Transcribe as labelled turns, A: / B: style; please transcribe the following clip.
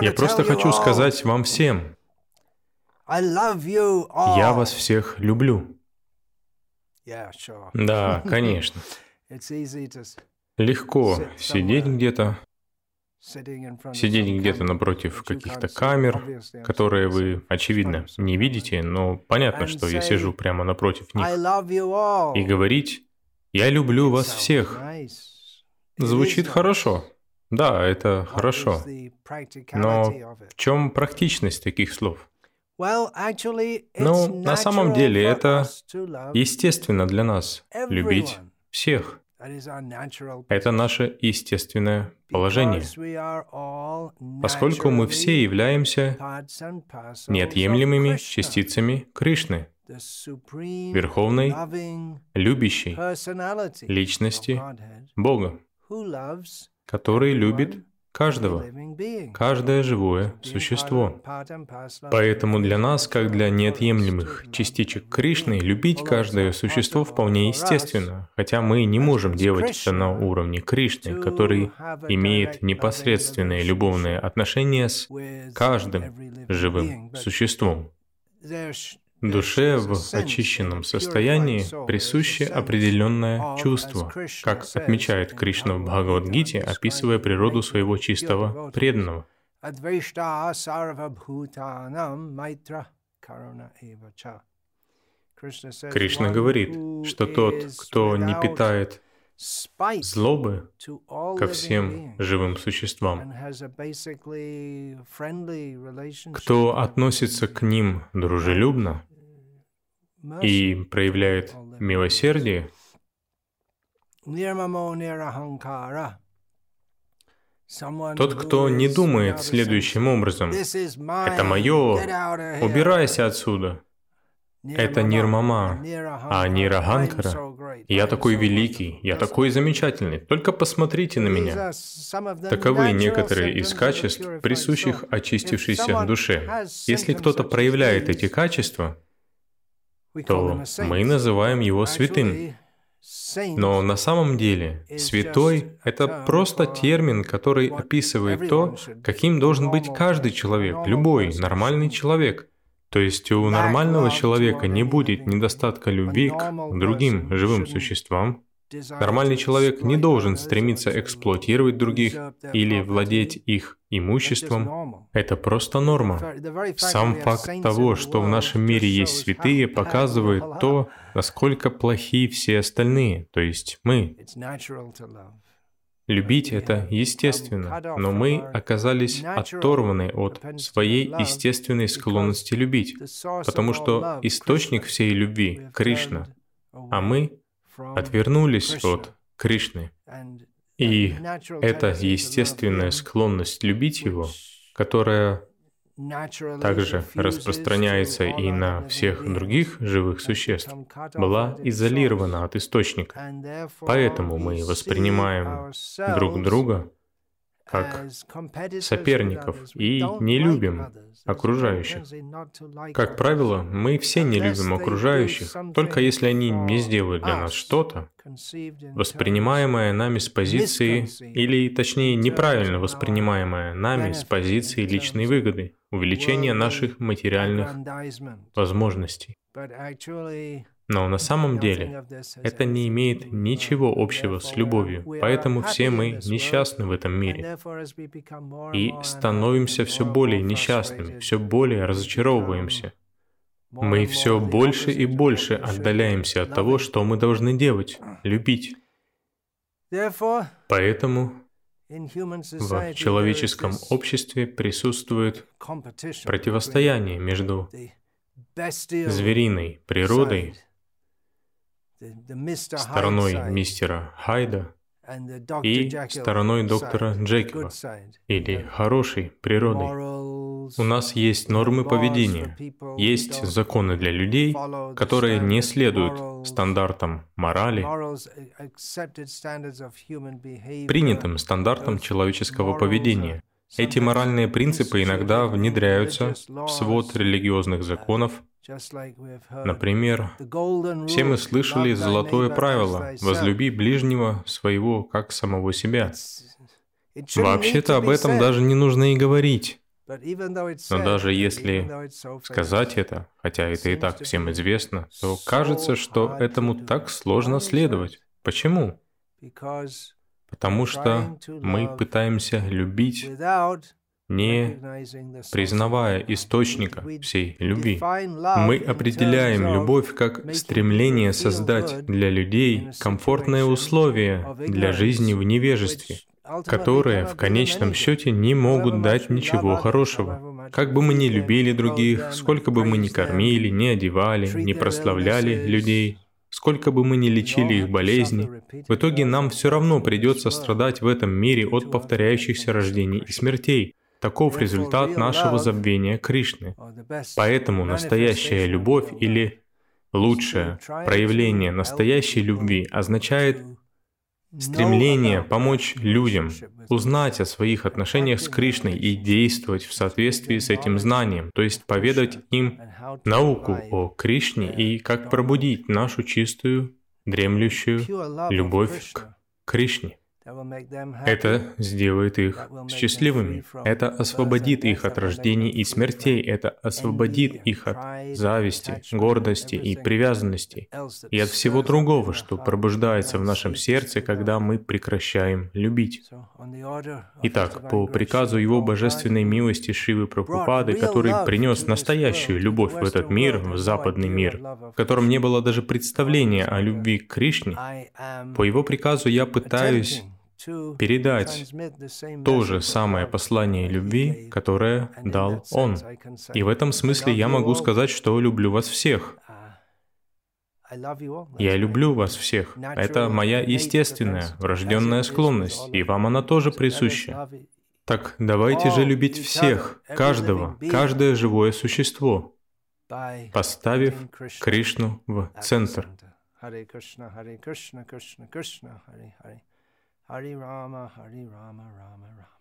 A: Я просто хочу сказать вам всем, я вас всех люблю. Да, конечно. Легко сидеть где-то, сидеть где-то напротив каких-то камер, которые вы, очевидно, не видите, но понятно, что я сижу прямо напротив них, и говорить «Я люблю вас всех». Звучит хорошо. Да, это хорошо. Но в чем практичность таких слов? Ну, на самом деле это естественно для нас любить всех. Это наше естественное положение, поскольку мы все являемся неотъемлемыми частицами Кришны, верховной, любящей личности Бога, который любит каждого, каждое живое существо. Поэтому для нас, как для неотъемлемых частичек Кришны, любить каждое существо вполне естественно, хотя мы не можем делать это на уровне Кришны, который имеет непосредственные любовные отношения с каждым живым существом. Душе в очищенном состоянии присуще определенное чувство, как отмечает Кришна в Бхагавадгите, описывая природу своего чистого преданного. Кришна говорит, что тот, кто не питает злобы ко всем живым существам, кто относится к ним дружелюбно и проявляет милосердие, тот, кто не думает следующим образом, «Это мое, убирайся отсюда», это Нирмама, а Нираганкара. Я такой великий, я такой замечательный, только посмотрите на меня. Таковы некоторые из качеств, присущих очистившейся душе. Если кто-то проявляет эти качества, то мы называем его святым. Но на самом деле святой — это просто термин, который описывает то, каким должен быть каждый человек, любой нормальный человек — то есть у нормального человека не будет недостатка любви к другим живым существам. Нормальный человек не должен стремиться эксплуатировать других или владеть их имуществом. Это просто норма. Сам факт того, что в нашем мире есть святые, показывает то, насколько плохи все остальные, то есть мы. Любить это естественно, но мы оказались оторваны от своей естественной склонности любить, потому что источник всей любви — Кришна, а мы отвернулись от Кришны. И эта естественная склонность любить Его, которая также распространяется и на всех других живых существ, была изолирована от источника. Поэтому мы воспринимаем друг друга как соперников и не любим окружающих. Как правило, мы все не любим окружающих, только если они не сделают для нас что-то, воспринимаемое нами с позиции, или точнее неправильно воспринимаемое нами с позиции личной выгоды, увеличения наших материальных возможностей. Но на самом деле это не имеет ничего общего с любовью, поэтому все мы несчастны в этом мире и становимся все более несчастными, все более разочаровываемся. Мы все больше и больше отдаляемся от того, что мы должны делать, любить. Поэтому в человеческом обществе присутствует противостояние между звериной природой стороной мистера Хайда и стороной доктора Джекила, или хорошей природой. У нас есть нормы поведения, есть законы для людей, которые не следуют стандартам морали, принятым стандартам человеческого поведения. Эти моральные принципы иногда внедряются в свод религиозных законов, Например, все мы слышали золотое правило «возлюби ближнего своего, как самого себя». Вообще-то об этом даже не нужно и говорить. Но даже если сказать это, хотя это и так всем известно, то кажется, что этому так сложно следовать. Почему? Потому что мы пытаемся любить, не признавая источника всей любви. Мы определяем любовь как стремление создать для людей комфортные условия для жизни в невежестве, которые в конечном счете не могут дать ничего хорошего. Как бы мы ни любили других, сколько бы мы ни кормили, ни одевали, ни прославляли людей, сколько бы мы ни лечили их болезни, в итоге нам все равно придется страдать в этом мире от повторяющихся рождений и смертей. Таков результат нашего забвения Кришны. Поэтому настоящая любовь или лучшее проявление настоящей любви означает Стремление помочь людям узнать о своих отношениях с Кришной и действовать в соответствии с этим знанием, то есть поведать им науку о Кришне и как пробудить нашу чистую, дремлющую любовь к Кришне. Это сделает их счастливыми. Это освободит их от рождений и смертей. Это освободит их от зависти, гордости и привязанности. И от всего другого, что пробуждается в нашем сердце, когда мы прекращаем любить. Итак, по приказу Его Божественной милости Шивы Прабхупады, который принес настоящую любовь в этот мир, в западный мир, в котором не было даже представления о любви к Кришне, по Его приказу я пытаюсь передать то же самое послание любви, которое дал Он. И в этом смысле я могу сказать, что люблю вас всех. Я люблю вас всех. Это моя естественная, врожденная склонность, и вам она тоже присуща. Так давайте же любить всех, каждого, каждое живое существо, поставив Кришну в центр. Hare Krishna, Hare Krishna, Krishna Krishna, Hare Hare. Hari Rama, Hari Rama, Rama Rama.